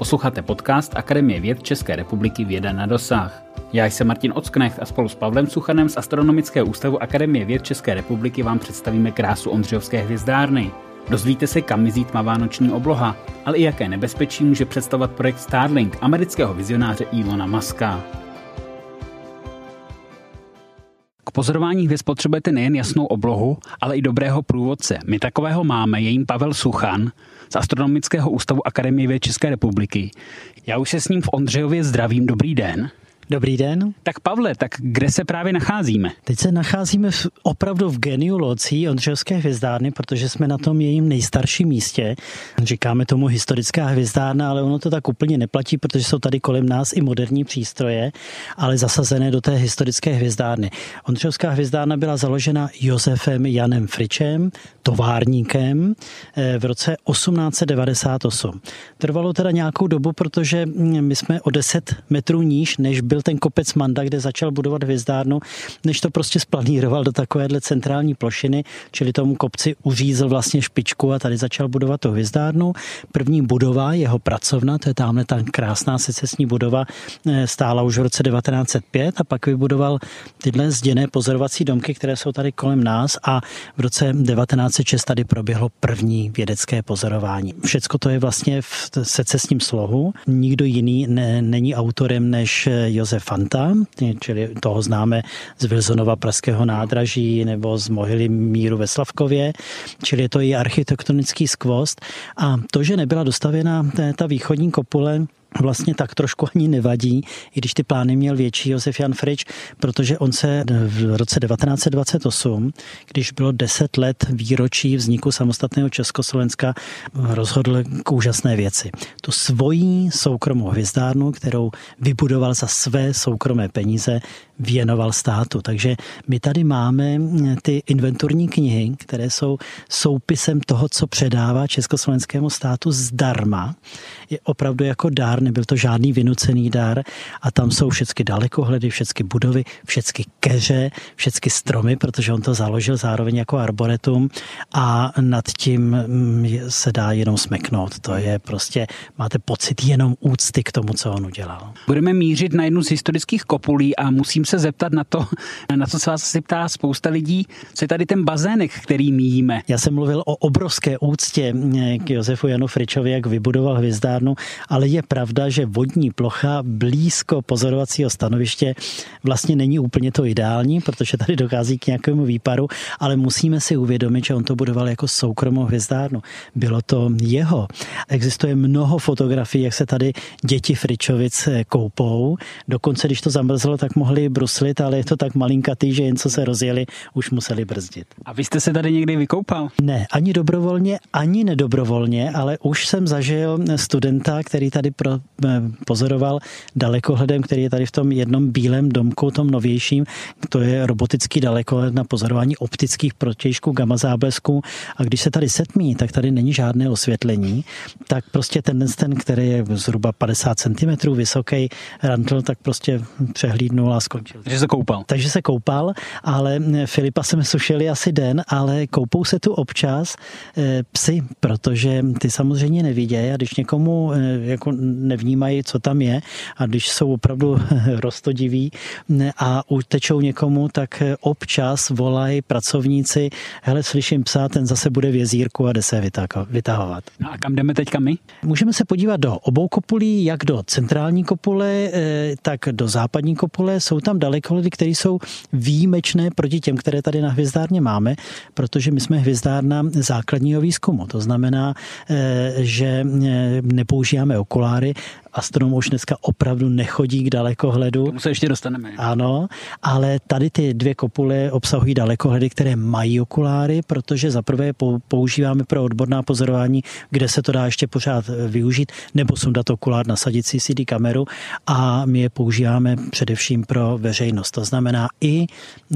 Posloucháte podcast Akademie věd České republiky Věda na dosah. Já jsem Martin Ocknecht a spolu s Pavlem Suchanem z Astronomického ústavu Akademie věd České republiky vám představíme krásu Ondřejovské hvězdárny. Dozvíte se, kam mizí tmavá noční obloha, ale i jaké nebezpečí může představovat projekt Starlink amerického vizionáře Ilona Muska. K pozorování hvězd potřebujete nejen jasnou oblohu, ale i dobrého průvodce. My takového máme, je jim Pavel Suchan z Astronomického ústavu Akademie věd České republiky. Já už se s ním v Ondřejově zdravím. Dobrý den. Dobrý den. Tak Pavle, tak kde se právě nacházíme? Teď se nacházíme v, opravdu v geniu locí Ondřejovské hvězdárny, protože jsme na tom jejím nejstarším místě. Říkáme tomu historická hvězdárna, ale ono to tak úplně neplatí, protože jsou tady kolem nás i moderní přístroje, ale zasazené do té historické hvězdárny. Ondřejovská hvězdárna byla založena Josefem Janem Fričem, továrníkem eh, v roce 1898. Trvalo teda nějakou dobu, protože hm, my jsme o 10 metrů níž, než byl ten kopec Manda, kde začal budovat hvězdárnu, než to prostě splaníroval do takovéhle centrální plošiny, čili tomu kopci uřízl vlastně špičku a tady začal budovat tu hvězdárnu. První budova, jeho pracovna, to je tamhle ta krásná secesní budova, eh, stála už v roce 1905 a pak vybudoval tyhle zděné pozorovací domky, které jsou tady kolem nás a v roce 1906 tady proběhlo první vědecké pozorování. Všecko to je vlastně v secesním slohu. Nikdo jiný ne, není autorem než Josef Josef Fanta, čili toho známe z Wilsonova pražského nádraží nebo z mohyly Míru ve Slavkově, čili je to i architektonický skvost. A to, že nebyla dostavěna ta východní kopule, vlastně tak trošku ani nevadí, i když ty plány měl větší Josef Jan Frič, protože on se v roce 1928, když bylo 10 let výročí vzniku samostatného Československa, rozhodl k úžasné věci. Tu svojí soukromou hvězdárnu, kterou vybudoval za své soukromé peníze, věnoval státu. Takže my tady máme ty inventurní knihy, které jsou soupisem toho, co předává československému státu zdarma. Je opravdu jako dár, nebyl to žádný vynucený dár a tam jsou všechny dalekohledy, všechny budovy, všechny keře, všechny stromy, protože on to založil zároveň jako arboretum a nad tím mm, se dá jenom smeknout. To je prostě, máte pocit jenom úcty k tomu, co on udělal. Budeme mířit na jednu z historických kopulí a musím se zeptat na to, na co se vás asi ptá spousta lidí, co je tady ten bazének, který míjíme. Já jsem mluvil o obrovské úctě k Josefu Janu Fričovi, jak vybudoval hvězdárnu, ale je pravda, že vodní plocha blízko pozorovacího stanoviště vlastně není úplně to ideální, protože tady dochází k nějakému výparu, ale musíme si uvědomit, že on to budoval jako soukromou hvězdárnu. Bylo to jeho. Existuje mnoho fotografií, jak se tady děti Fričovic koupou. Dokonce, když to zamrzlo, tak mohli bruslit, ale je to tak malinkatý, že jen co se rozjeli, už museli brzdit. A vy jste se tady někdy vykoupal? Ne, ani dobrovolně, ani nedobrovolně, ale už jsem zažil studenta, který tady pro, eh, pozoroval dalekohledem, který je tady v tom jednom bílém domku, tom novějším. To je robotický dalekohled na pozorování optických protějšků gamma záblesků. A když se tady setmí, tak tady není žádné osvětlení, tak prostě ten, ten který je zhruba 50 cm vysoký, rantl, tak prostě přehlídnul a skončil. Takže se koupal. Takže se koupal, ale Filipa jsme sušili asi den, ale koupou se tu občas eh, psy, protože ty samozřejmě nevidějí a když někomu eh, jako nevnímají, co tam je a když jsou opravdu rostodiví a utečou někomu, tak eh, občas volají pracovníci, hele, slyším psa, ten zase bude v jezírku a jde se vytahovat. No a kam jdeme teďka my? Můžeme se podívat do obou kopulí, jak do centrální kopule, tak do západní kopule. Jsou tam dalekohledy, které jsou výjimečné proti těm, které tady na hvězdárně máme, protože my jsme hvězdárna základního výzkumu. To znamená, eh, že eh, nepoužíváme okuláry, astronom už dneska opravdu nechodí k dalekohledu. K tomu se ještě dostaneme. Ano, ale tady ty dvě kopule obsahují dalekohledy, které mají okuláry, protože zaprvé používáme pro odborná pozorování, kde se to dá ještě pořád eh, využít, nebo sundat okulár, nasadit CCD kameru a my je používáme především pro veřejnost. To znamená i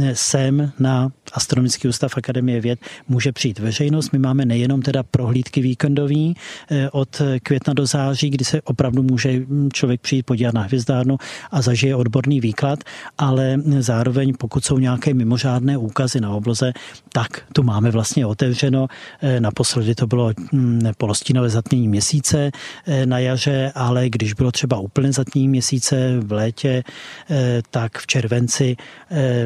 eh, sem na Astronomický ústav Akademie věd může přijít veřejnost. My máme nejenom teda prohlídky víkendový eh, od května do září, kdy se opravdu může může člověk přijít podívat na hvězdárnu a zažije odborný výklad, ale zároveň pokud jsou nějaké mimořádné úkazy na obloze, tak tu máme vlastně otevřeno. Naposledy to bylo hm, polostínové zatmění měsíce na jaře, ale když bylo třeba úplně zatmění měsíce v létě, tak v červenci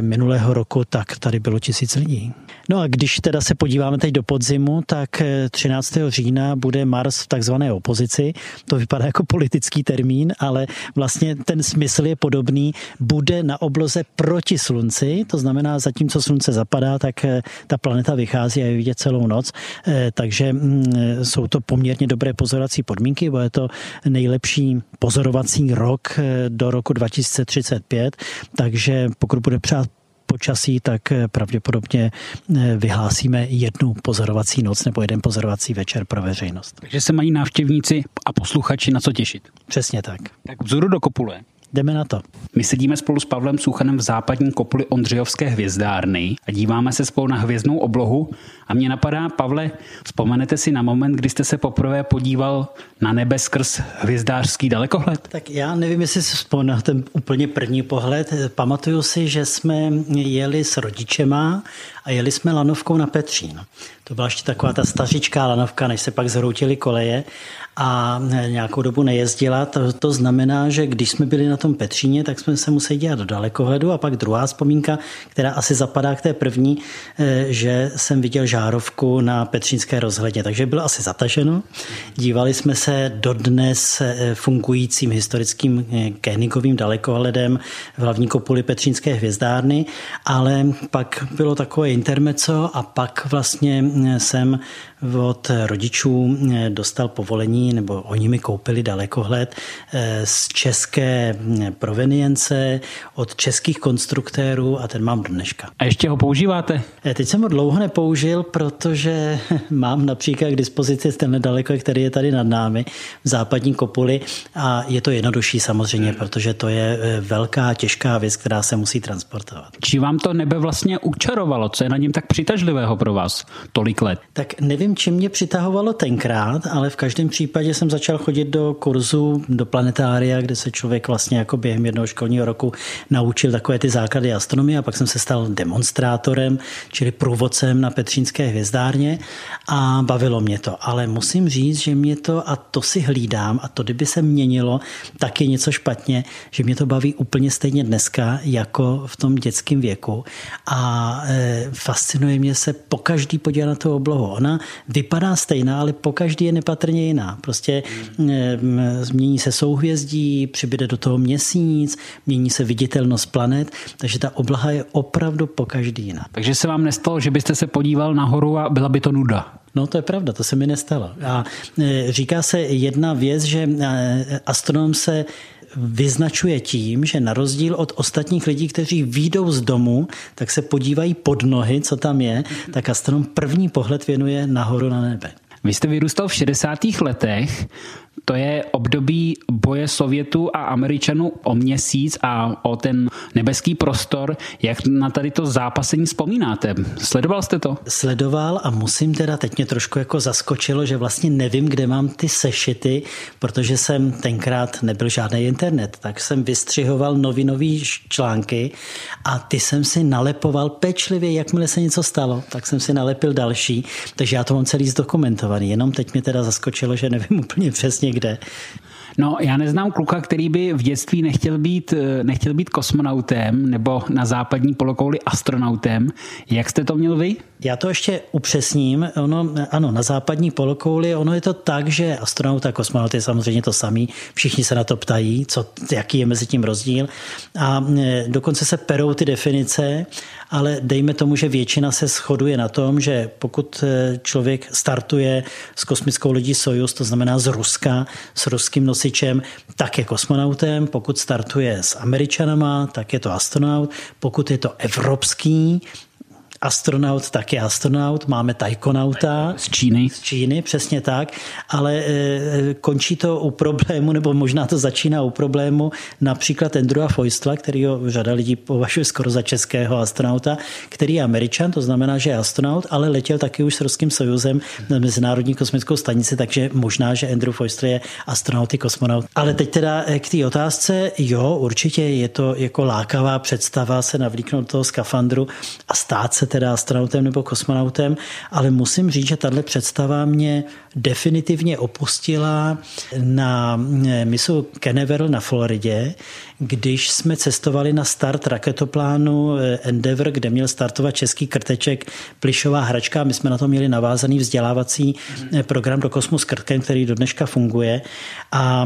minulého roku, tak tady bylo tisíc lidí. No a když teda se podíváme teď do podzimu, tak 13. Eh, října bude Mars v takzvané opozici. To vypadá jako politický termín, ale vlastně ten smysl je podobný. Bude na obloze proti Slunci, to znamená, zatímco Slunce zapadá, tak eh, ta planeta vychází a je vidět celou noc. Eh, takže mm, jsou to poměrně dobré pozorovací podmínky, bo je to nejlepší pozorovací rok do roku 2035, takže pokud bude přát počasí, tak eh, pravděpodobně eh, vyhlásíme jednu pozorovací noc nebo jeden pozorovací večer pro veřejnost. Takže se mají návštěvníci a posluchači na co těšit. Přesně tak. Tak vzoru do kopule. Jdeme na to. My sedíme spolu s Pavlem Suchanem v západní kopuli Ondřejovské hvězdárny a díváme se spolu na hvězdnou oblohu a mě napadá, Pavle, vzpomenete si na moment, kdy jste se poprvé podíval na nebe skrz hvězdářský dalekohled? Tak já nevím, jestli si vzpomenu ten úplně první pohled. Pamatuju si, že jsme jeli s rodičema a jeli jsme lanovkou na Petřín. To byla ještě taková ta stařičká lanovka, než se pak zhroutily koleje a nějakou dobu nejezdila. To, to znamená, že když jsme byli na tom Petříně, tak jsme se museli dělat do dalekohledu a pak druhá vzpomínka, která asi zapadá k té první, eh, že jsem viděl žárovku na Petřínské rozhledně, takže bylo asi zataženo. Dívali jsme se dodnes eh, fungujícím historickým eh, Kénigovým dalekohledem v hlavní kopuli Petřínské hvězdárny, ale pak bylo takové intermeco a pak vlastně jsem od rodičů eh, dostal povolení, nebo oni mi koupili dalekohled eh, z české provenience, od českých konstruktérů a ten mám do dneška. A ještě ho používáte? Eh, teď jsem ho dlouho nepoužil, protože mám například k dispozici ten daleko, který je tady nad námi v západní kopuli a je to jednodušší samozřejmě, protože to je velká, těžká věc, která se musí transportovat. Či vám to nebe vlastně učarovalo? Co je na něm tak přitažlivého pro vás tolik let? Tak nevím, nevím, čím mě přitahovalo tenkrát, ale v každém případě jsem začal chodit do kurzu, do planetária, kde se člověk vlastně jako během jednoho školního roku naučil takové ty základy astronomie a pak jsem se stal demonstrátorem, čili průvodcem na Petřínské hvězdárně a bavilo mě to. Ale musím říct, že mě to, a to si hlídám, a to kdyby se měnilo, tak je něco špatně, že mě to baví úplně stejně dneska, jako v tom dětském věku. A e, fascinuje mě se po každý podívat na tu oblohu. Ona vypadá stejná, ale po každý je nepatrně jiná. Prostě hmm. změní se souhvězdí, přibyde do toho měsíc, mění se viditelnost planet, takže ta oblaha je opravdu po každý jiná. Takže se vám nestalo, že byste se podíval nahoru a byla by to nuda? No to je pravda, to se mi nestalo. A e, říká se jedna věc, že e, astronom se vyznačuje tím, že na rozdíl od ostatních lidí, kteří výjdou z domu, tak se podívají pod nohy, co tam je, tak astronom první pohled věnuje nahoru na nebe. Vy jste vyrůstal v 60. letech, to je období boje Sovětu a Američanů o měsíc a o ten nebeský prostor. Jak na tady to zápasení vzpomínáte? Sledoval jste to? Sledoval a musím teda, teď mě trošku jako zaskočilo, že vlastně nevím, kde mám ty sešity, protože jsem tenkrát nebyl žádný internet, tak jsem vystřihoval novinový články a ty jsem si nalepoval pečlivě, jakmile se něco stalo, tak jsem si nalepil další, takže já to mám celý zdokumentovaný, jenom teď mě teda zaskočilo, že nevím úplně přesně, někde. No, já neznám kluka, který by v dětství nechtěl být, eh, nechtěl být kosmonautem nebo na západní polokouli astronautem. Jak jste to měl vy? Já to ještě upřesním. Ono, ano, na západní polokouli ono je to tak, že astronaut a kosmonaut je samozřejmě to samý. Všichni se na to ptají, co, jaký je mezi tím rozdíl. A e, dokonce se perou ty definice, ale dejme tomu, že většina se shoduje na tom, že pokud e, člověk startuje s kosmickou lodí Sojus, to znamená z Ruska, s ruským nosičem, tak je kosmonautem. Pokud startuje s Američanama, tak je to astronaut. Pokud je to evropský, astronaut tak je astronaut, máme tajkonauta. Z Číny. Z Číny, přesně tak, ale e, končí to u problému, nebo možná to začíná u problému například Andrewa Foistla, který ho řada lidí považuje skoro za českého astronauta, který je američan, to znamená, že je astronaut, ale letěl taky už s ruským sojuzem na Mezinárodní kosmickou stanici, takže možná, že Andrew Foistl je astronaut i kosmonaut. Ale teď teda k té otázce, jo, určitě je to jako lákavá představa se navlíknout do toho skafandru a stát se teda astronautem nebo kosmonautem, ale musím říct, že tahle představa mě definitivně opustila na misu Canaveral na Floridě, když jsme cestovali na start raketoplánu Endeavour, kde měl startovat český krteček Plišová hračka. My jsme na to měli navázaný vzdělávací program do kosmu s krtkem, který do dneška funguje. A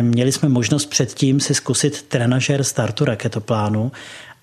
měli jsme možnost předtím si zkusit trenažer startu raketoplánu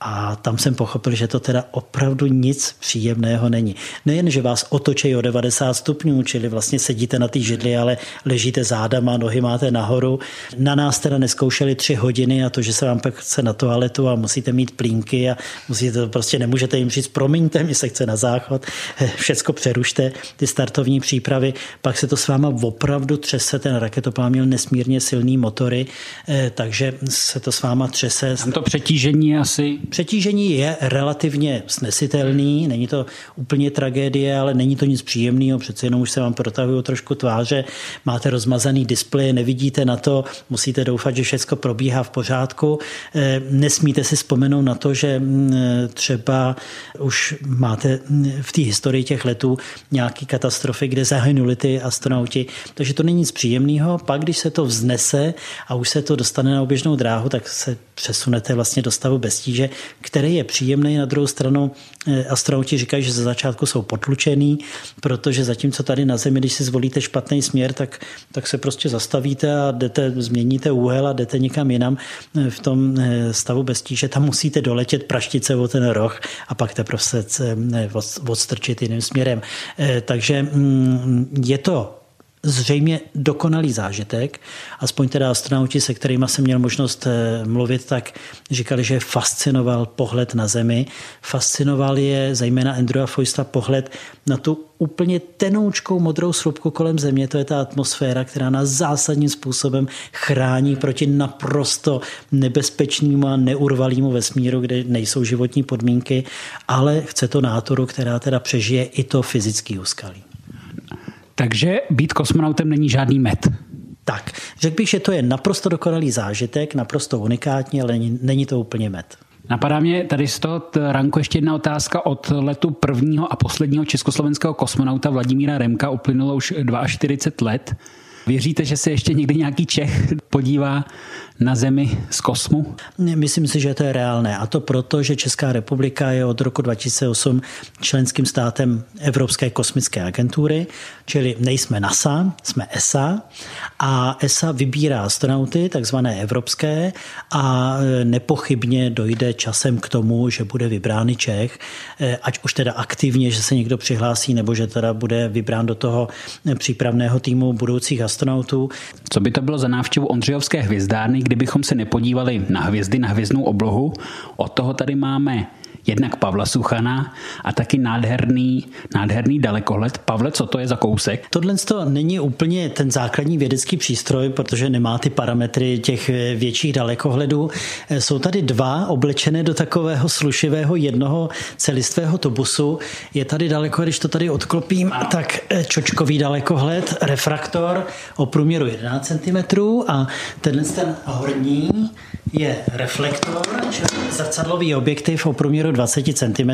a tam jsem pochopil, že to teda opravdu nic příjemného není. Nejen, že vás otočí o 90 stupňů, čili vlastně sedíte na té židli, ale ležíte zádama, nohy máte nahoru. Na nás teda neskoušeli tři hodiny a to, že se vám pak chce na toaletu a musíte mít plínky a musíte, prostě nemůžete jim říct, promiňte, mi se chce na záchod, všecko přerušte, ty startovní přípravy, pak se to s váma opravdu třese, ten raketoplán měl nesmírně silný motory, eh, takže se to s váma třese. Tam to přetížení asi Přetížení je relativně snesitelný, není to úplně tragédie, ale není to nic příjemného, přece jenom už se vám protahují trošku tváře, máte rozmazaný displej, nevidíte na to, musíte doufat, že všechno probíhá v pořádku. Eh, nesmíte si vzpomenout na to, že mm, třeba už máte mm, v té historii těch letů nějaký katastrofy, kde zahynuli ty astronauti, takže to není nic příjemného. Pak, když se to vznese a už se to dostane na oběžnou dráhu, tak se přesunete vlastně do stavu bez tíže, který je příjemný. Na druhou stranu eh, astronauti říkají, že ze začátku jsou potlučený, protože zatímco tady na Zemi, když si zvolíte špatný směr, tak, tak se prostě zastavíte a jdete, změníte úhel a jdete někam jinam eh, v tom eh, stavu bez tíže. Tam musíte doletět praštice o ten roh a pak teprve se odstrčit jiným směrem. Takže mm, je to zřejmě dokonalý zážitek. Aspoň teda astronauti, se kterými jsem měl možnost eh, mluvit, tak říkali, že fascinoval pohled na Zemi. Fascinoval je zejména Andrewa Foista pohled na tu úplně tenoučkou modrou slupku kolem Země. To je ta atmosféra, která nás zásadním způsobem chrání proti naprosto nebezpečnému a neurvalému vesmíru, kde nejsou životní podmínky, ale chce to nátoru, která teda přežije i to fyzické úskalí. Takže být kosmonautem není žádný met. Tak, řekl bych, že to je naprosto dokonalý zážitek, naprosto unikátní, ale není, není to úplně met. Napadá mě tady z toho ranku ještě jedna otázka od letu prvního a posledního československého kosmonauta Vladimíra Remka. Uplynulo už 42 let. Věříte, že se ještě někdy nějaký Čech podívá na Zemi z kosmu? Myslím si, že to je reálné. A to proto, že Česká republika je od roku 2008 členským státem Evropské kosmické agentury, čili nejsme NASA, jsme ESA a ESA vybírá astronauty, takzvané evropské, a nepochybně dojde časem k tomu, že bude vybrány Čech, ať už teda aktivně, že se někdo přihlásí, nebo že teda bude vybrán do toho přípravného týmu budoucích astronautů. Co by to bylo za návštěvu Ondřejovské hvězdárny, kdybychom se nepodívali na hvězdy, na hvězdnou oblohu? Od toho tady máme jednak Pavla Suchana a taky nádherný, nádherný dalekohled. Pavle, co to je za kousek? Tohle to není úplně ten základní vědecký přístroj, protože nemá ty parametry těch větších dalekohledů. Jsou tady dva oblečené do takového slušivého jednoho celistvého tobusu. Je tady daleko, když to tady odklopím, tak čočkový dalekohled, refraktor o průměru 11 cm a tenhle ten horní je reflektor, čili zrcadlový objektiv o průměru 20 cm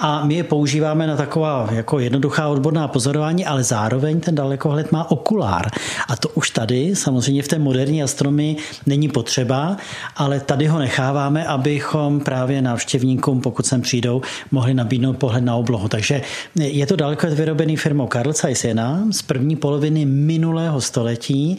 a my je používáme na taková jako jednoduchá odborná pozorování, ale zároveň ten dalekohled má okulár. A to už tady, samozřejmě v té moderní astronomii není potřeba, ale tady ho necháváme, abychom právě návštěvníkům, pokud sem přijdou, mohli nabídnout pohled na oblohu. Takže je to dalekohled vyrobený firmou Carl Zeiss Jena z první poloviny minulého století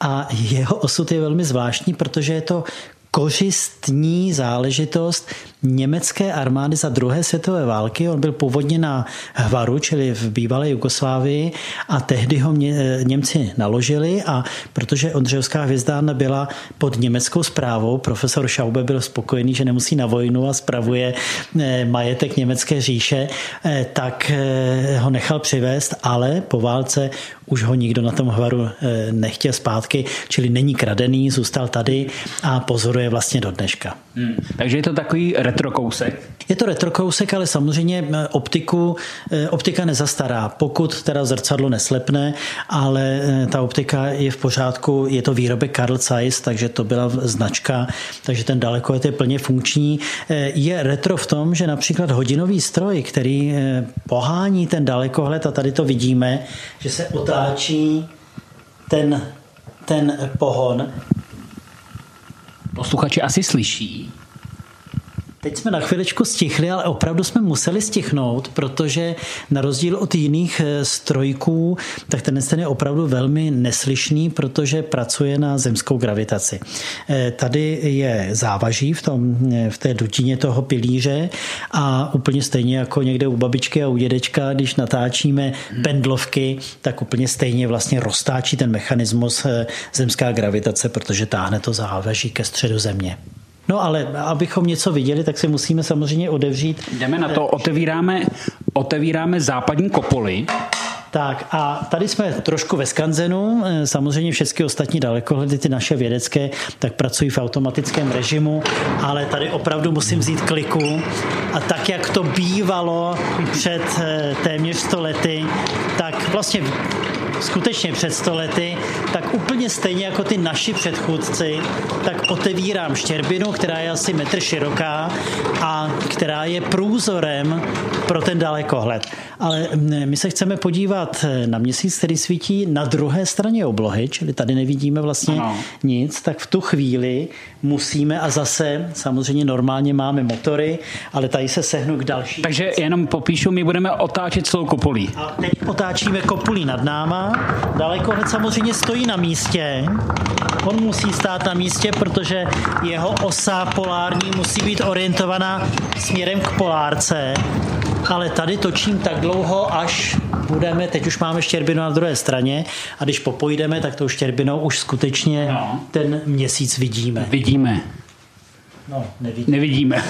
a jeho osud je velmi zvláštní, protože je to kořistní záležitost německé armády za druhé světové války. On byl původně na Hvaru, čili v bývalé Jugoslávii a tehdy ho Němci naložili a protože Ondřejovská hvězdárna byla pod německou zprávou, profesor Schaube byl spokojený, že nemusí na vojnu a spravuje eh, majetek německé říše, eh, tak eh, ho nechal přivést, ale po válce už ho nikdo na tom hvaru nechtěl zpátky, čili není kradený, zůstal tady a pozoruje vlastně do dneška. Hmm. Takže je to takový retrokousek? Je to retrokousek, ale samozřejmě optiku, optika nezastará, pokud teda zrcadlo neslepne, ale ta optika je v pořádku, je to výrobek Carl Zeiss, takže to byla značka, takže ten dalekohled je plně funkční. Je retro v tom, že například hodinový stroj, který pohání ten dalekohled, a tady to vidíme, že se otáčí ten, ten pohon. Posluchači asi slyší, Teď jsme na chviličku stichli, ale opravdu jsme museli stichnout, protože na rozdíl od jiných eh, strojků, tak ten ten je opravdu velmi neslyšný, protože pracuje na zemskou gravitaci. Eh, tady je závaží v, tom, eh, v té dutině toho pilíře a úplně stejně jako někde u babičky a u dědečka, když natáčíme pendlovky, tak úplně stejně vlastně roztáčí ten mechanismus zemská gravitace, protože táhne to závaží ke středu země. No ale abychom něco viděli, tak si musíme samozřejmě odevřít. Jdeme na to, otevíráme, otevíráme západní kopoly. Tak a tady jsme trošku ve skanzenu, samozřejmě všechny ostatní dalekohledy, ty naše vědecké, tak pracují v automatickém režimu, ale tady opravdu musím vzít kliku a tak, jak to bývalo před eh, téměř 100 lety, tak vlastně skutečně před stolety, tak úplně stejně jako ty naši předchůdci, tak otevírám štěrbinu, která je asi metr široká a která je průzorem pro ten dalekohled. Ale my se chceme podívat na měsíc, který svítí na druhé straně oblohy, čili tady nevidíme vlastně ano. nic, tak v tu chvíli musíme a zase samozřejmě normálně máme motory, ale tady se sehnu k další. Takže jenom popíšu, my budeme otáčet celou kopulí. A teď otáčíme kopulí nad náma, dalekohled samozřejmě stojí na místě, on musí stát na místě, protože jeho osa polární musí být orientovaná směrem k polárce ale tady točím tak dlouho, až budeme, teď už máme štěrbinu na druhé straně a když popojdeme, tak tou štěrbinou už skutečně no. ten měsíc vidíme. Vidíme. No, nevidíme. Nevidíme.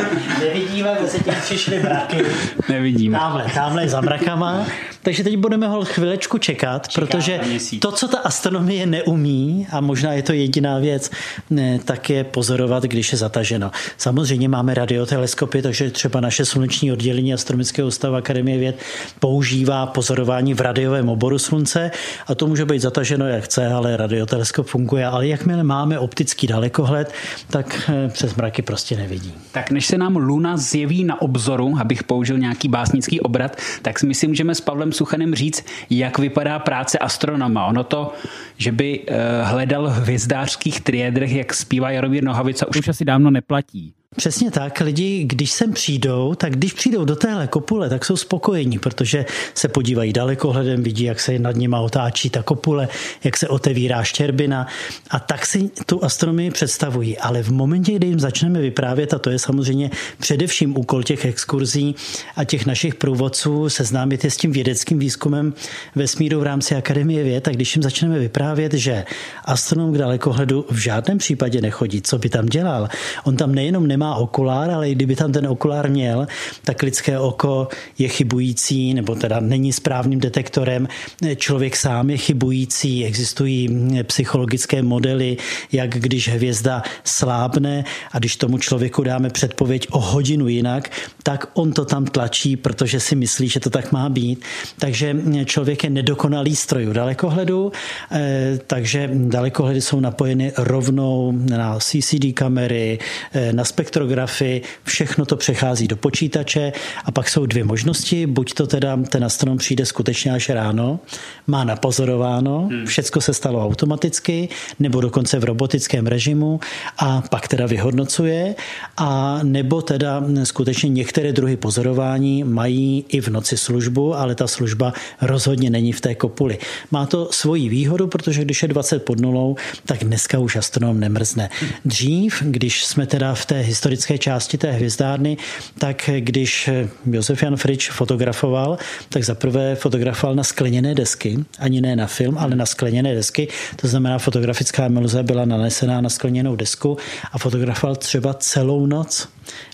nevidíme, mezi tím přišly mraky. Nevidíme. Tamhle, tamhle za mrakama. Takže teď budeme ho chvilečku čekat, Čeká protože to, co ta astronomie neumí, a možná je to jediná věc, ne, tak je pozorovat, když je zataženo. Samozřejmě máme radioteleskopy, takže třeba naše sluneční oddělení Astronomického ústavu Akademie věd používá pozorování v radiovém oboru slunce a to může být zataženo jak chce, ale radioteleskop funguje. Ale jakmile máme optický dalekohled, tak eh, přes mraky prostě nevidí. Tak než se nám Luna zjeví na obzoru, abych použil nějaký básnický obrat, tak my si můžeme s Pavlem Suchanem říct, jak vypadá práce astronoma. Ono to, že by uh, hledal v hvězdářských triedrech, jak zpívá Jaromír Nohavica, už asi dávno neplatí. Přesně tak. Lidi, když sem přijdou, tak když přijdou do téhle kopule, tak jsou spokojení, protože se podívají dalekohledem, vidí, jak se nad nima otáčí ta kopule, jak se otevírá štěrbina a tak si tu astronomii představují. Ale v momentě, kdy jim začneme vyprávět, a to je samozřejmě především úkol těch exkurzí a těch našich průvodců, seznámit je s tím vědeckým výzkumem vesmíru v rámci Akademie věd, tak když jim začneme vyprávět, že astronom k dalekohledu v žádném případě nechodí, co by tam dělal, on tam nejenom nemá nemá okulár, ale i kdyby tam ten okulár měl, tak lidské oko je chybující, nebo teda není správným detektorem. Člověk sám je chybující, existují psychologické modely, jak když hvězda slábne a když tomu člověku dáme předpověď o hodinu jinak, tak on to tam tlačí, protože si myslí, že to tak má být. Takže člověk je nedokonalý stroj dalekohledu, eh, takže dalekohledy jsou napojeny rovnou na CCD kamery, eh, na spektrum spektrografy, všechno to přechází do počítače a pak jsou dvě možnosti. Buď to teda ten astronom přijde skutečně až ráno, má napozorováno, hmm. všecko se stalo automaticky, nebo dokonce v robotickém režimu a pak teda vyhodnocuje, a nebo teda skutečně některé druhy pozorování mají i v noci službu, ale ta služba rozhodně není v té kopuli. Má to svoji výhodu, protože když je 20 pod nulou, tak dneska už astronom nemrzne. Dřív, když jsme teda v té historické části té hvězdárny, tak když Josef Jan Frič fotografoval, tak zaprvé fotografoval na skleněné desky, ani ne na film, ale na skleněné desky. To znamená, fotografická emulze byla nanesená na skleněnou desku a fotografoval třeba celou noc.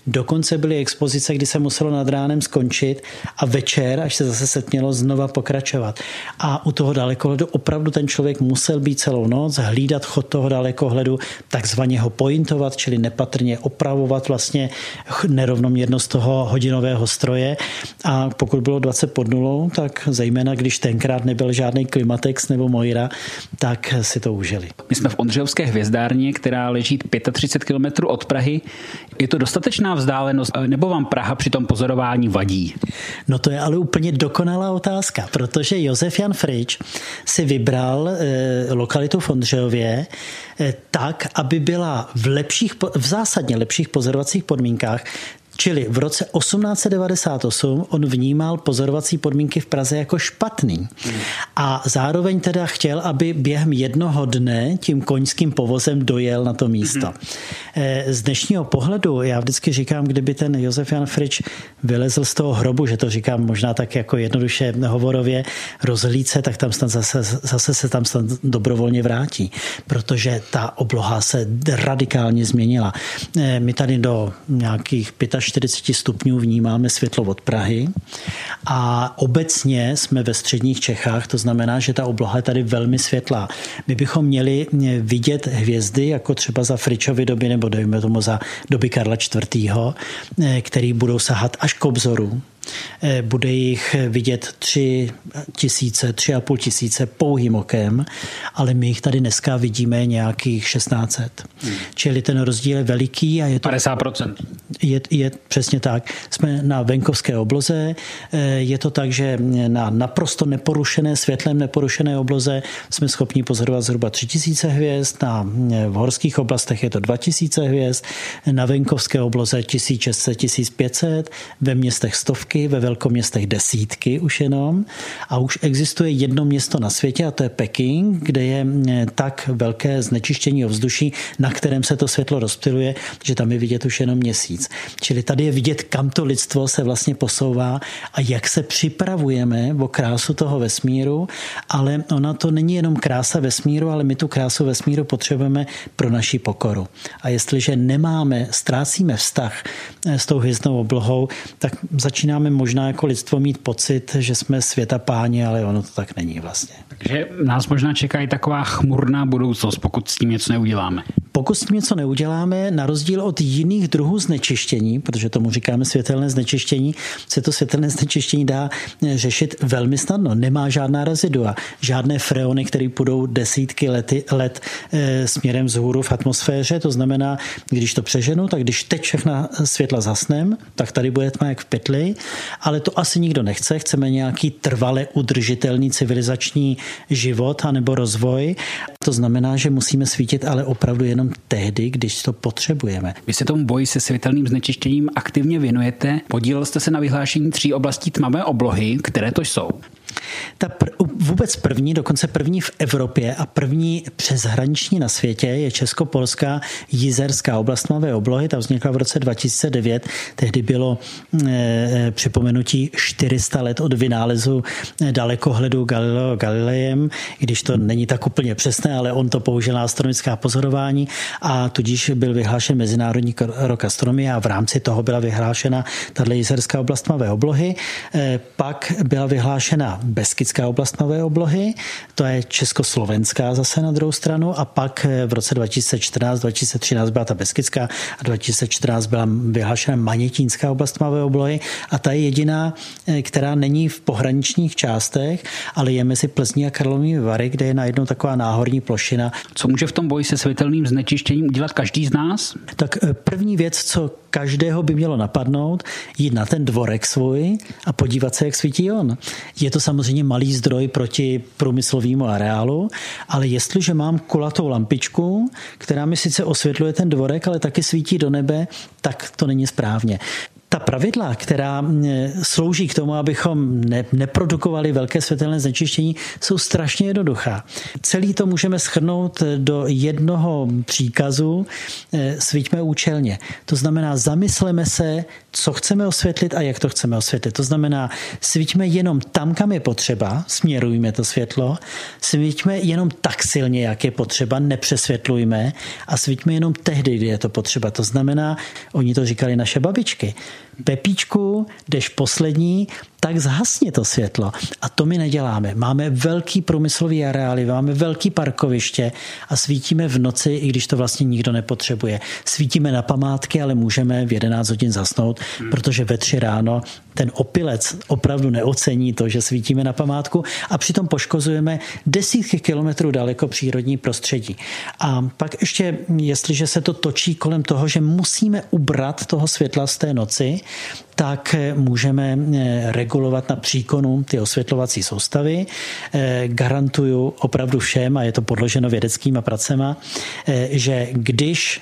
Dokonce byly expozice, kdy se muselo nad ránem skončit a večer, až se zase setmělo, znova pokračovat. A u toho dalekohledu opravdu ten člověk musel být celou noc, hlídat chod toho dalekohledu, takzvaně ho pointovat, čili nepatrně opravovat vlastně nerovnoměrnost toho hodinového stroje. A pokud bylo 20 pod nulou, tak zejména když tenkrát nebyl žádný Klimatex nebo Moira, tak si to užili. My jsme v Ondřejovské hvězdárně, která leží 35 km od Prahy. Je to dostatečná vzdálenost, nebo vám Praha při tom pozorování vadí? No to je ale úplně dokonalá otázka, protože Josef Jan Frič si vybral eh, lokalitu v Ondřejově eh, tak, aby byla v lepších, v zásadně lepších pozorovacích podmínkách, Čili v roce 1898 on vnímal pozorovací podmínky v Praze jako špatný. A zároveň teda chtěl, aby během jednoho dne tím koňským povozem dojel na to místo. Mm-hmm. Z dnešního pohledu, já vždycky říkám, kdyby ten Josef Jan Frič vylezl z toho hrobu, že to říkám možná tak jako jednoduše hovorově, rozhlíce, tak tam snad zase, zase se tam snad dobrovolně vrátí, protože ta obloha se radikálně změnila. Eh, my tady do nějakých 45 stupňů vnímáme světlo od Prahy a obecně jsme ve středních Čechách, to znamená, že ta obloha je tady velmi světlá. My bychom měli vidět hvězdy, jako třeba za Fričovy doby, nebo dejme tomu za doby Karla IV., eh, který budou sahat až k obzoru. Eh, bude jich vidět tři tisíce, tři a půl tisíce pouhým okem, ale my jich tady dneska vidíme nějakých 1600. Hmm. Čili ten rozdíl je veliký a je to... 50%. Je, je přesně tak. Jsme na venkovské obloze. Eh, je to tak, že na naprosto neporušené, světlem neporušené obloze jsme schopni pozorovat zhruba 3000 hvězd, na, eh, v horských oblastech je to 2000 hvězd, na venkovské obloze 1600, 1500, ve městech stovky stovky, ve velkoměstech desítky už jenom a už existuje jedno město na světě a to je Peking, kde je eh, tak velké znečištění ovzduší, na kterém se to světlo rozptiluje, že tam je vidět už jenom měsíc. Čili tady je vidět, kam to lidstvo se vlastně posouvá a jak se připravujeme o krásu toho vesmíru, ale ona to není jenom krása vesmíru, ale my tu krásu vesmíru potřebujeme pro naši pokoru. A jestliže nemáme, ztrácíme vztah eh, s tou hvězdnou oblohou, tak začínáme začínáme možná jako lidstvo mít pocit, že jsme světa páni, ale ono to tak není vlastně. Takže nás možná čeká i taková chmurná budoucnost, pokud s tím něco neuděláme. Pokud s tím něco neuděláme, na rozdíl od jiných druhů znečištění, protože tomu říkáme světelné znečištění, se to světelné znečištění dá eh, řešit velmi snadno. Nemá žádná rezidua, žádné freony, které půjdou desítky lety, let e, směrem vzhůru v atmosféře. To znamená, když to přeženu, tak když teď všechna světla zasnem, tak tady bude tma jak v pytli, ale to asi nikdo nechce. Chceme nějaký trvale udržitelný civilizační život anebo rozvoj. To znamená, že musíme svítit ale opravdu jenom tehdy, když to potřebujeme. Vy se tomu boji se světelným znečištěním aktivně věnujete. Podílel jste se na vyhlášení tří oblastí tmavé oblohy, které to jsou. Ta pr- vůbec první, dokonce první v Evropě a první přeshraniční na světě je Česko-Polská jizerská oblast tmavé oblohy. Ta vznikla v roce 2009. Tehdy bylo e, připomenutí 400 let od vynálezu dalekohledu Galileo Galilejem, když to není tak úplně přesné, ale on to použil na astronomická pozorování a tudíž byl vyhlášen Mezinárodní rok astronomie a v rámci toho byla vyhlášena tato jizerská oblast tmavé oblohy. E, pak byla vyhlášena Beskidská oblast nové oblohy, to je československá zase na druhou stranu a pak eh, v roce 2014-2013 byla ta Beskidská a 2014 byla vyhlášena Manětínská oblast nové oblohy a ta je jediná, eh, která není v pohraničních částech, ale je mezi Plzní a Karlovými Vary, kde je najednou taková náhorní plošina. Co může v tom boji se světelným znečištěním udělat každý z nás? Tak eh, první věc, co každého by mělo napadnout, jít na ten dvorek svůj a podívat se, jak svítí on. Je to samozřejmě malý zdroj proti průmyslovému areálu, ale jestliže mám kulatou lampičku, která mi sice osvětluje ten dvorek, ale taky svítí do nebe, tak to není správně ta pravidla, která slouží k tomu, abychom ne, neprodukovali velké světelné znečištění, jsou strašně jednoduchá. Celý to můžeme schrnout do jednoho příkazu svíťme účelně. To znamená, zamysleme se, co chceme osvětlit a jak to chceme osvětlit. To znamená, svíťme jenom tam, kam je potřeba, směrujme to světlo, svíťme jenom tak silně, jak je potřeba, nepřesvětlujme a svíťme jenom tehdy, kdy je to potřeba. To znamená, oni to říkali naše babičky, Pepíčku, jdeš poslední, tak zhasni to světlo. A to my neděláme. Máme velký průmyslový areály, máme velký parkoviště a svítíme v noci, i když to vlastně nikdo nepotřebuje. Svítíme na památky, ale můžeme v 11 hodin zasnout, protože ve 3 ráno ten opilec opravdu neocení to, že svítíme na památku a přitom poškozujeme desítky kilometrů daleko přírodní prostředí. A pak ještě, jestliže se to točí kolem toho, že musíme ubrat toho světla z té noci, tak můžeme eh, regulovat na příkonu ty osvětlovací soustavy. Eh, garantuju opravdu všem, a je to podloženo vědeckýma pracema, eh, že když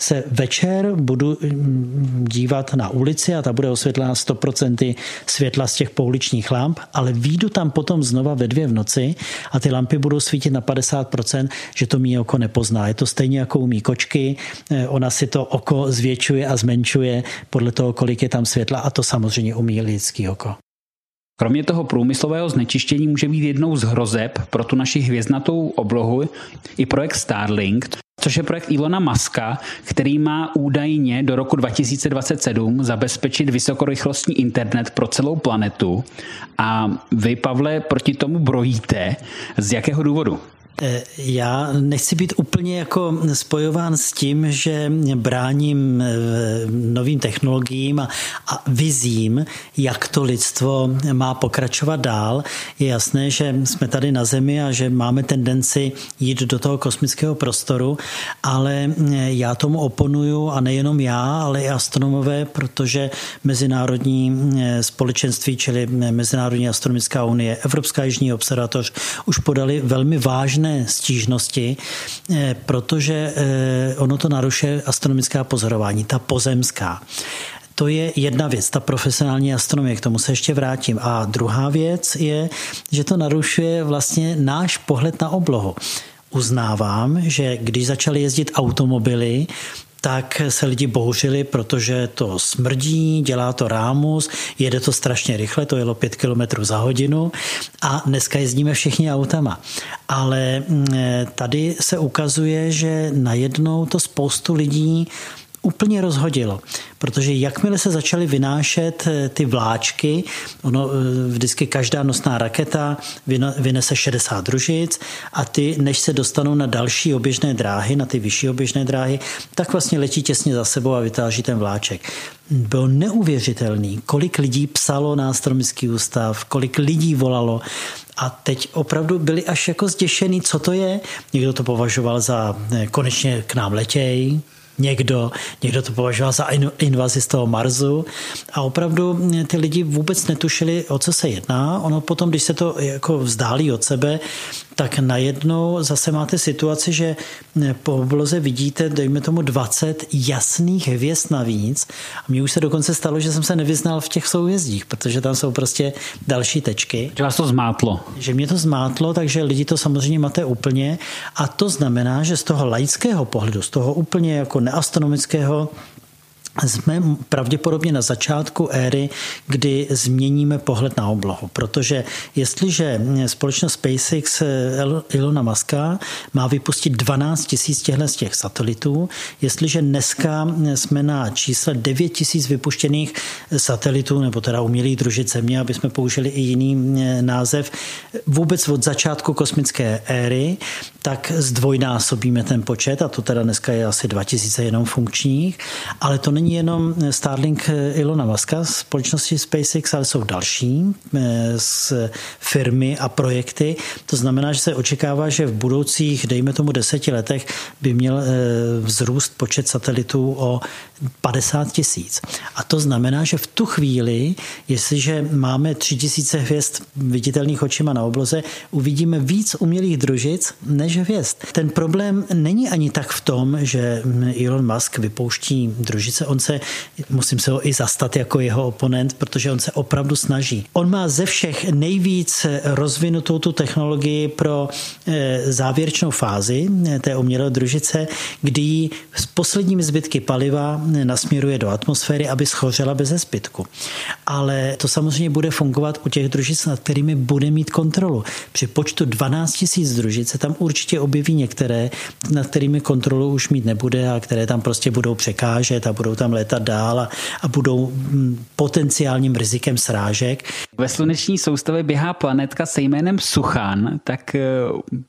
se večer budu mm, dívat na ulici a ta bude osvětlena 100% světla z těch pouličních lamp, ale výjdu tam potom znova ve dvě v noci a ty lampy budou svítit na 50%, že to mý oko nepozná. Je to stejně jako u mý kočky, eh, ona si to oko zvětšuje a zmenšuje podle toho, kolik je tam světla a to samozřejmě umí lidský oko. Kromě toho průmyslového znečištění může být jednou z hrozeb pro tu naši hvězdnatou oblohu i projekt Starlink, což je projekt Ilona Maska, který má údajně do roku 2027 zabezpečit vysokorychlostní internet pro celou planetu. A vy, Pavle, proti tomu brojíte. Z jakého důvodu? Eh, já nechci být úplně jako spojován s tím, že bráním eh, novým technologiím a, vizím, jak to lidstvo má pokračovat dál. Je jasné, že jsme tady na Zemi a že máme tendenci jít do toho kosmického prostoru, ale eh, já tomu oponuju a nejenom já, ale i astronomové, protože Mezinárodní společenství, čili Mezinárodní astronomická unie, Evropská jižní observatoř už podali velmi vážné vážné stížnosti, eh, protože eh, ono to narušuje astronomická pozorování, ta pozemská. To je jedna věc, ta profesionální astronomie, k tomu se ještě vrátím. A druhá věc je, že to narušuje vlastně náš pohled na oblohu uznávám, že když začaly jezdit automobily, tak se lidi bouřili, protože to smrdí, dělá to rámus, jede to strašně rychle, to jelo 5 km za hodinu a dneska jezdíme všichni autama. Ale mm, tady se ukazuje, že najednou to spoustu lidí úplně rozhodilo, protože jakmile se začaly vynášet eh, ty vláčky, ono eh, vždycky každá nosná raketa vynese 60 družic a ty, než se dostanou na další oběžné dráhy, na ty vyšší oběžné dráhy, tak vlastně letí těsně za sebou a vytáží ten vláček. Bylo neuvěřitelný, kolik lidí psalo na astronomický ústav, kolik lidí volalo a teď opravdu byli až jako zděšený, co to je. Někdo to považoval za eh, konečně k nám letěj, někdo, někdo to považoval za invazi z toho Marsu a opravdu ty lidi vůbec netušili, o co se jedná. Ono potom, když se to jako vzdálí od sebe, tak najednou zase máte situaci, že po obloze vidíte, dejme tomu 20 jasných hvězd navíc. A mně už se dokonce stalo, že jsem se nevyznal v těch souhvězdích, protože tam jsou prostě další tečky. Že vás to zmátlo. Že mě to zmátlo, takže lidi to samozřejmě máte úplně. A to znamená, že z toho laického pohledu, z toho úplně jako neastronomického jsme pravděpodobně na začátku éry, kdy změníme pohled na oblohu, protože jestliže společnost SpaceX Ilona Muska má vypustit 12 tisíc těchto z těch satelitů, jestliže dneska jsme na čísle 9 tisíc vypuštěných satelitů, nebo teda umělých družit země, aby jsme použili i jiný název, vůbec od začátku kosmické éry, tak zdvojnásobíme ten počet, a to teda dneska je asi 2000 jenom funkčních, ale to není jenom Starlink Ilona Muska z společnosti SpaceX, ale jsou další eh, z firmy a projekty. To znamená, že se očekává, že v budoucích, dejme tomu deseti letech, by měl eh, vzrůst počet satelitů o 50 tisíc. A to znamená, že v tu chvíli, jestliže máme 3000 hvězd viditelných očima na obloze, uvidíme víc umělých družic, než že hvězd. Ten problém není ani tak v tom, že Elon Musk vypouští družice. On se, musím se ho i zastat jako jeho oponent, protože on se opravdu snaží. On má ze všech nejvíc rozvinutou tu technologii pro eh, závěrečnou fázi eh, té umělé družice, kdy s posledními zbytky paliva nasměruje do atmosféry, aby schořela bez zbytku. Ale to samozřejmě bude fungovat u těch družic, nad kterými bude mít kontrolu. Při počtu 12 000 družic se tam určitě objeví některé, nad kterými kontrolu už mít nebude a které tam prostě budou překážet a budou tam létat dál a, a budou mm, potenciálním rizikem srážek. Ve sluneční soustavě běhá planetka se jménem Suchan, tak eh,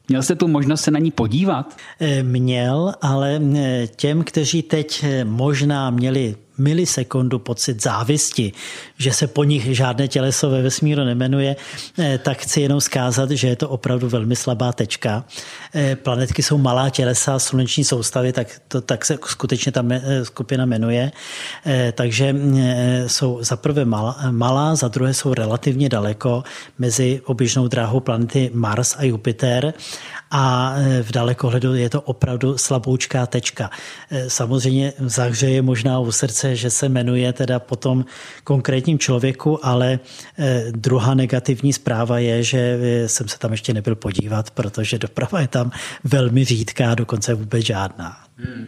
měl jste tu možnost se na ní podívat? Eh, měl, ale eh, těm, kteří teď možná měli milisekundu pocit závisti, že se po nich žádné těleso ve vesmíru nemenuje, eh, tak chci jenom zkázat, že je to opravdu velmi slabá tečka. Eh, planetky jsou malá tělesa sluneční soustavy, tak, to, tak se skutečně ta eh, skupina jmenuje. Takže jsou za prvé malá, za druhé jsou relativně daleko mezi oběžnou dráhou planety Mars a Jupiter a v dalekohledu je to opravdu slaboučká tečka. Samozřejmě zahřeje možná u srdce že se jmenuje teda potom konkrétním člověku, ale eh, druhá negativní zpráva je, že eh, jsem se tam ještě nebyl podívat, protože doprava je tam velmi řídká, dokonce vůbec žádná. Hmm.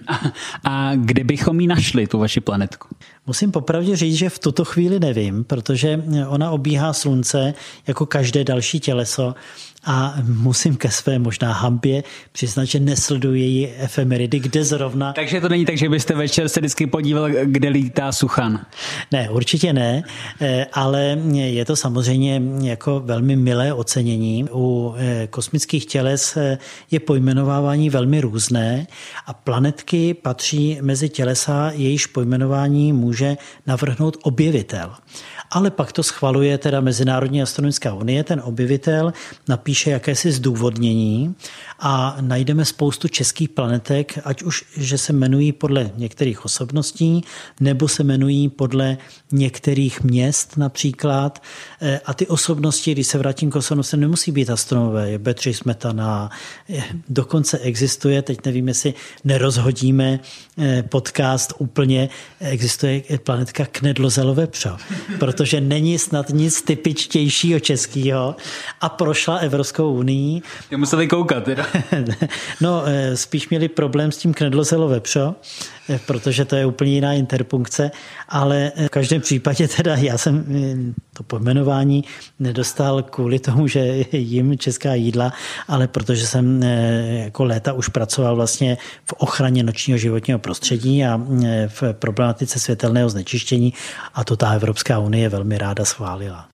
A kde bychom ji našli, tu vaši planetku? Musím popravdě říct, že v tuto chvíli nevím, protože ona obíhá slunce jako každé další těleso a musím ke své možná hambě přiznat, že nesleduji její efemeridy, kde zrovna... Takže to není tak, že byste večer se vždycky podíval, kde lítá Suchan? Ne, určitě ne, eh, ale je to samozřejmě jako velmi milé ocenění. U eh, kosmických těles eh, je pojmenovávání velmi různé a planetky patří mezi tělesa, jejíž pojmenování může navrhnout objevitel ale pak to schvaluje teda Mezinárodní astronomická unie, ten objevitel napíše jakési zdůvodnění a najdeme spoustu českých planetek, ať už, že se jmenují podle některých osobností, nebo se jmenují podle některých měst například. E, a ty osobnosti, když se vrátím k osobnostem, nemusí být astronomové. Je Betři Smetana, dokonce existuje, teď nevím, jestli nerozhodíme e, podcast úplně, existuje planetka Knedlozelové přo, protože není snad nic typičtějšího českého a prošla Evropskou unii. Je museli koukat, teda. no, eh, spíš měli problém s tím knedlozelo vepřo, eh, protože to je úplně jiná interpunkce, ale eh, v každém případě teda já jsem to pojmenování nedostal kvůli tomu, že jim česká jídla, ale protože jsem jako léta už pracoval vlastně v ochraně nočního životního prostředí a v problematice světelného znečištění a to ta Evropská unie velmi ráda schválila.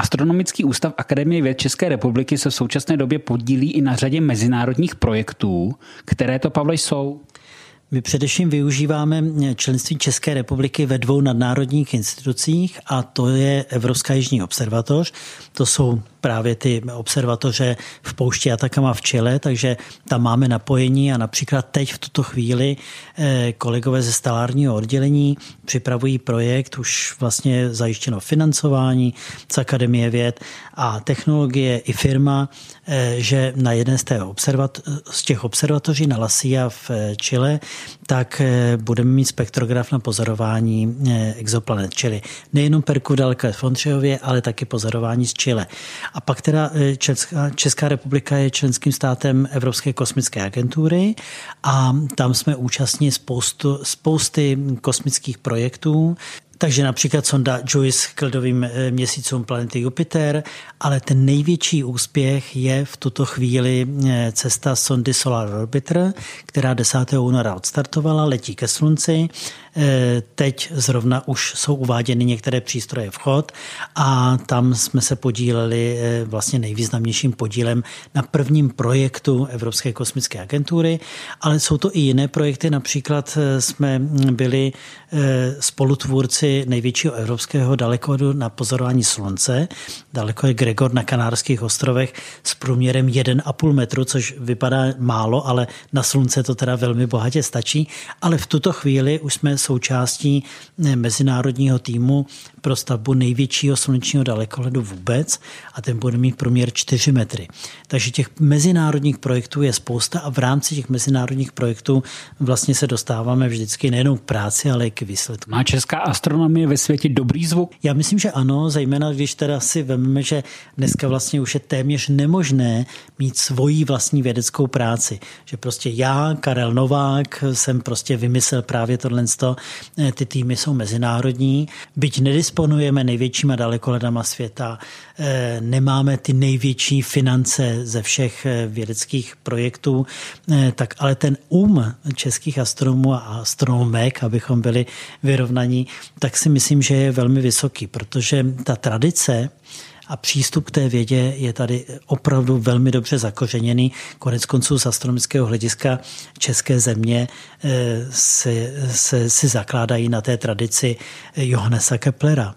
Astronomický ústav Akademie věd České republiky se v současné době podílí i na řadě mezinárodních projektů, které to, Pavle, jsou. My především využíváme členství České republiky ve dvou nadnárodních institucích a to je Evropská jižní observatoř. To jsou právě ty observatoře v poušti Atakama v Chile, takže tam máme napojení a například teď v tuto chvíli eh, kolegové ze stalárního oddělení připravují projekt, už vlastně zajištěno financování z Akademie věd a technologie i firma, eh, že na jedné z, té observat, z těch observatoří na Lasia v eh, Chile, tak budeme mít spektrograf na pozorování exoplanet, čili nejenom Perku daleka v Ondřejově, ale taky pozorování z Chile. A pak teda e, Česká, Česká republika je členským státem Evropské kosmické agentury a tam jsme účastní spoustu, spousty kosmických projektů. Takže například sonda JUICE k ledovým e, měsícům planety Jupiter, ale ten největší úspěch je v tuto chvíli e, cesta sondy Solar Orbiter, která 10. února odstartovala, letí ke slunci teď zrovna už jsou uváděny některé přístroje vchod a tam jsme se podíleli eh, vlastně nejvýznamnějším podílem na prvním projektu Evropské kosmické agentury, ale jsou to i jiné projekty, například eh, jsme byli spolutvůrci největšího evropského dalekohodu na pozorování slunce. Daleko je Gregor na Kanárských ostrovech s průměrem 1,5 metru, což vypadá málo, ale na slunce to teda velmi bohatě stačí. Ale v tuto chvíli už jsme součástí eh, mezinárodního týmu pro stavbu největšího slunečního dalekohledu vůbec a ten bude mít průměr 4 metry. Takže těch mezinárodních projektů je spousta a v rámci těch mezinárodních projektů vlastně se dostáváme vždycky nejenom k práci, ale i k výsledku. Má česká astronomie ve světě dobrý zvuk? Já myslím, že ano, zejména když teda si vezmeme, že dneska vlastně už je téměř nemožné mít svoji vlastní vědeckou práci. Že prostě já, Karel Novák, jsem prostě vymyslel právě tohle. Ty týmy jsou mezinárodní, byť nedisponujeme největšíma dalekoledama světa, eh, nemáme ty největší finance ze všech eh, vědeckých projektů, eh, tak ale ten um českých astronomů a astronomek, abychom byli vyrovnaní, tak si myslím, že je velmi vysoký, protože ta tradice a přístup k té vědě je tady opravdu velmi dobře zakořeněný. Konec konců z astronomického hlediska české země se, se, si zakládají na té tradici Johannesa Keplera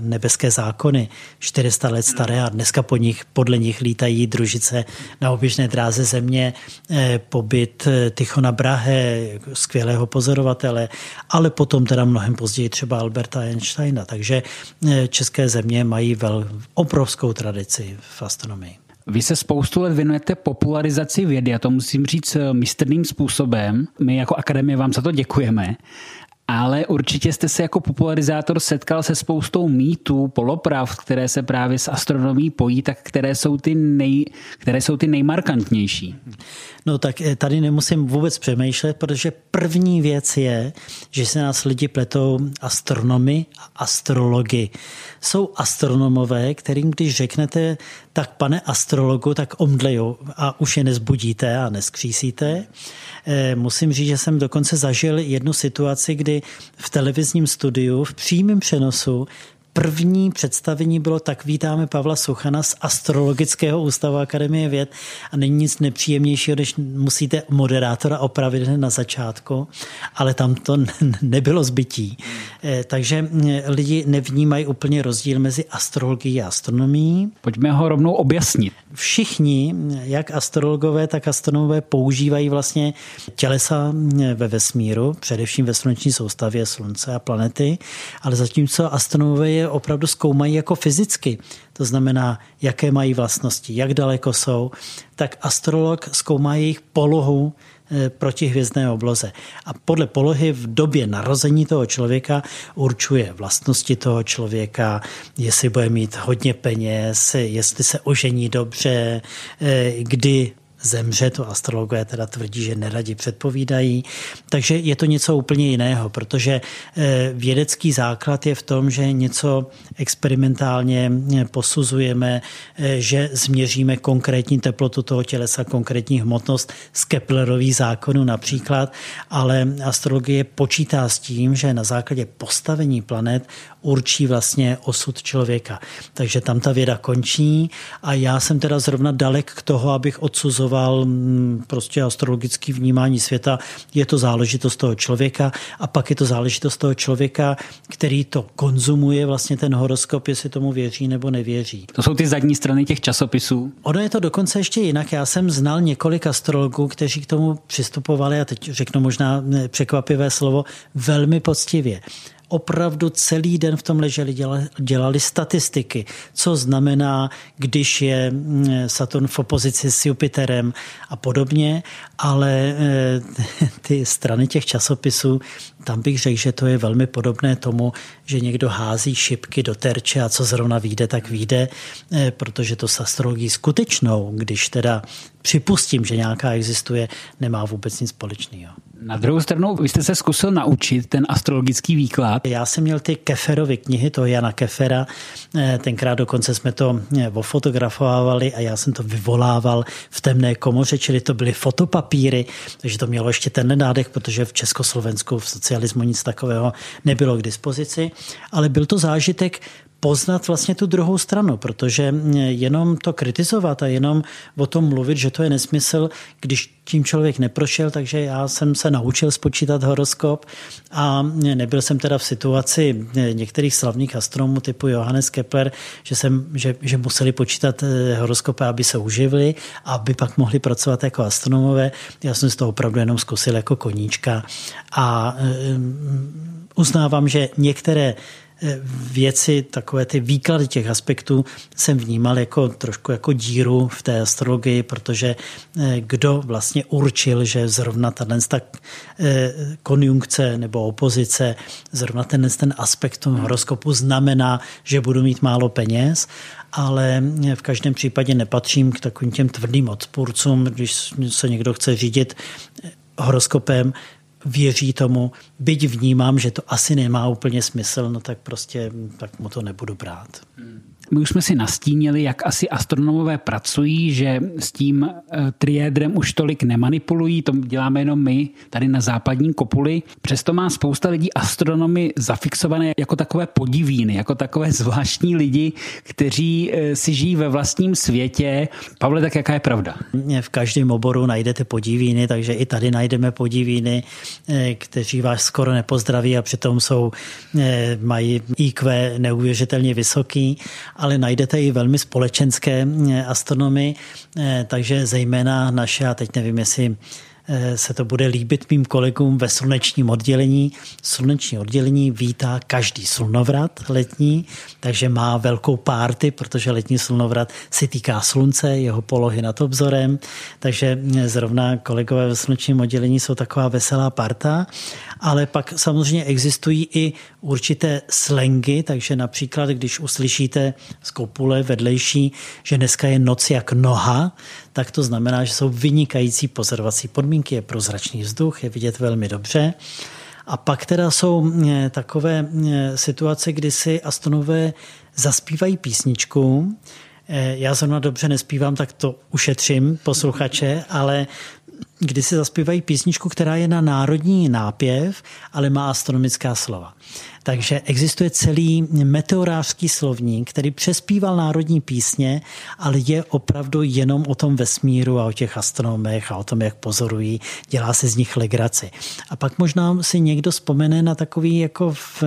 nebeské zákony, 400 let staré a dneska po nich, podle nich lítají družice na oběžné dráze země, eh, pobyt eh, Tichona Brahe, skvělého pozorovatele, ale potom teda mnohem později třeba Alberta Einsteina. Takže eh, české země mají vel, obrovskou tradici v astronomii. Vy se spoustu let věnujete popularizaci vědy a to musím říct mistrným způsobem. My jako akademie vám za to děkujeme ale určitě jste se jako popularizátor setkal se spoustou mýtů, polopravd, které se právě s astronomí pojí, tak které jsou ty, nej, které jsou ty nejmarkantnější. No tak eh, tady nemusím vůbec přemýšlet, protože první věc je, že se nás lidi pletou astronomy a astrology. Jsou astronomové, kterým když řeknete, tak pane astrologu, tak omdlejou a už je nezbudíte a neskřísíte. Eh, musím říct, že jsem dokonce zažil jednu situaci, kdy v televizním studiu v přímém přenosu první představení bylo tak vítáme Pavla Suchana z Astrologického ústavu Akademie věd a není nic nepříjemnějšího, když musíte moderátora opravit na začátku, ale tam to nebylo zbytí. Eh, takže eh, lidi nevnímají úplně rozdíl mezi astrologií a astronomií. Pojďme ho rovnou objasnit. Všichni, jak astrologové, tak astronomové používají vlastně tělesa eh, ve vesmíru, především ve sluneční soustavě Slunce a planety, ale zatímco astronomové je opravdu zkoumají jako fyzicky, to znamená, jaké mají vlastnosti, jak daleko jsou, tak astrolog zkoumá jejich polohu eh, proti hvězdné obloze. A podle polohy v době narození toho člověka určuje vlastnosti toho člověka, jestli bude mít hodně peněz, jestli se ožení dobře, eh, kdy zemře, to astrologové teda tvrdí, že neradi předpovídají. Takže je to něco úplně jiného, protože eh, vědecký základ je v tom, že něco experimentálně posuzujeme, eh, že změříme konkrétní teplotu toho tělesa, konkrétní hmotnost z Keplerových zákonů například, ale astrologie počítá s tím, že na základě postavení planet určí vlastně osud člověka. Takže tam ta věda končí a já jsem teda zrovna dalek k toho, abych odsuzoval mm, prostě astrologické vnímání světa. Je to záležitost toho člověka a pak je to záležitost toho člověka, který to konzumuje vlastně ten horoskop, jestli tomu věří nebo nevěří. To jsou ty zadní strany těch časopisů? Ono je to dokonce ještě jinak. Já jsem znal několik astrologů, kteří k tomu přistupovali, a teď řeknu možná překvapivé slovo, velmi poctivě opravdu celý den v tom leželi, dělali, dělali statistiky, co znamená, když je mm, Saturn v opozici s Jupiterem a podobně, ale eh, ty strany těch časopisů, tam bych řekl, že to je velmi podobné tomu, že někdo hází šipky do terče a co zrovna vyjde, tak vyjde, eh, protože to s astrologií skutečnou, když teda připustím, že nějaká existuje, nemá vůbec nic společného. Na druhou stranu, vy jste se zkusil naučit ten astrologický výklad. Já jsem měl ty Keferovy knihy, to Jana Kefera. Eh, tenkrát dokonce jsme to eh, ofotografovali a já jsem to vyvolával v temné komoře, čili to byly fotopapíry, takže to mělo ještě ten nádech, protože v Československu v socialismu nic takového nebylo k dispozici. Ale byl to zážitek poznat vlastně tu druhou stranu, protože jenom to kritizovat a jenom o tom mluvit, že to je nesmysl, když tím člověk neprošel, takže já jsem se naučil spočítat horoskop a nebyl jsem teda v situaci některých slavných astronomů typu Johannes Kepler, že, jsem, že, že museli počítat eh, horoskopy, aby se uživili, aby pak mohli pracovat jako astronomové. Já jsem si to opravdu jenom zkusil jako koníčka a eh, uznávám, že některé věci, takové ty výklady těch aspektů jsem vnímal jako trošku jako díru v té astrologii, protože eh, kdo vlastně určil, že zrovna tak eh, konjunkce nebo opozice, zrovna ten, ten aspekt toho horoskopu znamená, že budu mít málo peněz ale v každém případě nepatřím k takovým těm tvrdým odpůrcům, když se někdo chce řídit horoskopem, věří tomu, byť vnímám, že to asi nemá úplně smysl, no tak prostě tak mu to nebudu brát. Hmm my už jsme si nastínili, jak asi astronomové pracují, že s tím eh, triédrem už tolik nemanipulují, to děláme jenom my tady na západní kopuli. Přesto má spousta lidí astronomy zafixované jako takové podivíny, jako takové zvláštní lidi, kteří eh, si žijí ve vlastním světě. Pavle, tak jaká je pravda? V každém oboru najdete podivíny, takže i tady najdeme podivíny, eh, kteří vás skoro nepozdraví a přitom jsou, mají IQ neuvěřitelně vysoký ale najdete i velmi společenské eh, astronomy, eh, takže zejména naše, a teď nevím, jestli se to bude líbit mým kolegům ve slunečním oddělení. Sluneční oddělení vítá každý slunovrat letní, takže má velkou párty, protože letní slunovrat si týká slunce, jeho polohy nad obzorem, takže eh, zrovna kolegové ve slunečním oddělení jsou taková veselá parta, ale pak samozřejmě existují i určité slengy, takže například, když uslyšíte z kopule vedlejší, že dneska je noc jak noha, tak to znamená, že jsou vynikající pozorovací podmínky, je prozračný vzduch, je vidět velmi dobře. A pak teda jsou eh, takové eh, situace, kdy si astonové zaspívají písničku. Eh, já zrovna dobře nespívám, tak to ušetřím posluchače, ale kdy si zaspívají písničku, která je na národní nápěv, ale má astronomická slova. Takže existuje celý meteorářský slovník, který přespíval národní písně, ale je opravdu jenom o tom vesmíru a o těch astronomech a o tom, jak pozorují, dělá se z nich legraci. A pak možná si někdo vzpomene na takový jako v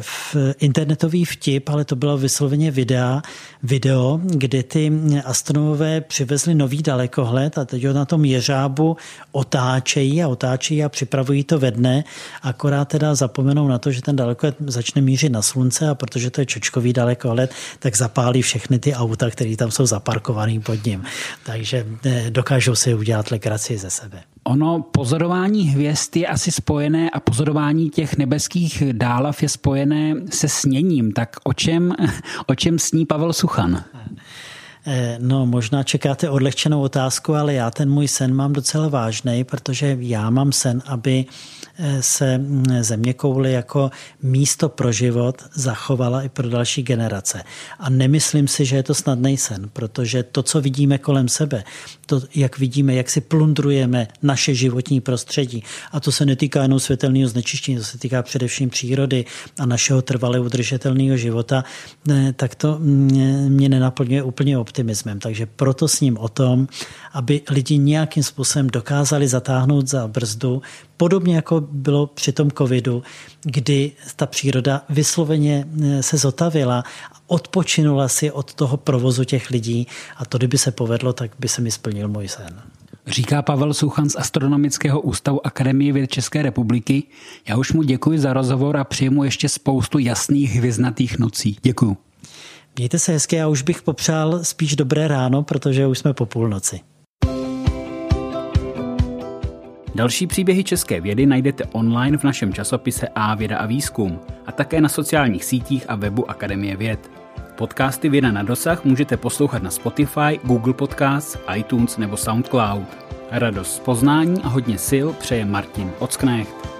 v internetový vtip, ale to bylo vysloveně videa, video, kde ty astronomové přivezli nový dalekohled a teď ho na tom jeřábu otáčejí a otáčejí a připravují to ve dne, akorát teda zapomenou na to, že ten dalekohled začne mířit na slunce a protože to je čočkový dalekohled, tak zapálí všechny ty auta, které tam jsou zaparkované pod ním. Takže eh, dokážou si udělat legraci ze sebe. Ono pozorování hvězd je asi spojené a pozorování těch nebeských dálav je spojené se sněním. Tak o čem, o čem sní Pavel Suchan? Eh, no, možná čekáte odlehčenou otázku, ale já ten můj sen mám docela vážný, protože já mám sen, aby eh, se mm, země kouli jako místo pro život zachovala i pro další generace. A nemyslím si, že je to snadný sen, protože to, co vidíme kolem sebe, to, jak vidíme, jak si plundrujeme naše životní prostředí, a to se netýká jenom světelného znečištění, to se týká především přírody a našeho trvale udržitelného života, eh, tak to mm, mě nenaplňuje úplně optimismus optimismem. Takže proto s ním o tom, aby lidi nějakým způsobem dokázali zatáhnout za brzdu, podobně jako bylo při tom covidu, kdy ta příroda vysloveně eh, se zotavila, odpočinula si od toho provozu těch lidí a to, kdyby se povedlo, tak by se mi splnil můj sen. Říká Pavel Suchan z Astronomického ústavu Akademie věd České republiky. Já už mu děkuji za rozhovor a přeji mu ještě spoustu jasných hvězdnatých nocí. Děkuji. Mějte se hezky, já už bych popřál spíš dobré ráno, protože už jsme po půlnoci. Další příběhy české vědy najdete online v našem časopise A věda a výzkum a také na sociálních sítích a webu Akademie věd. Podcasty Věda na dosah můžete poslouchat na Spotify, Google Podcasts, iTunes nebo SoundCloud. Radost z poznání a hodně sil přeje Martin Ocknecht.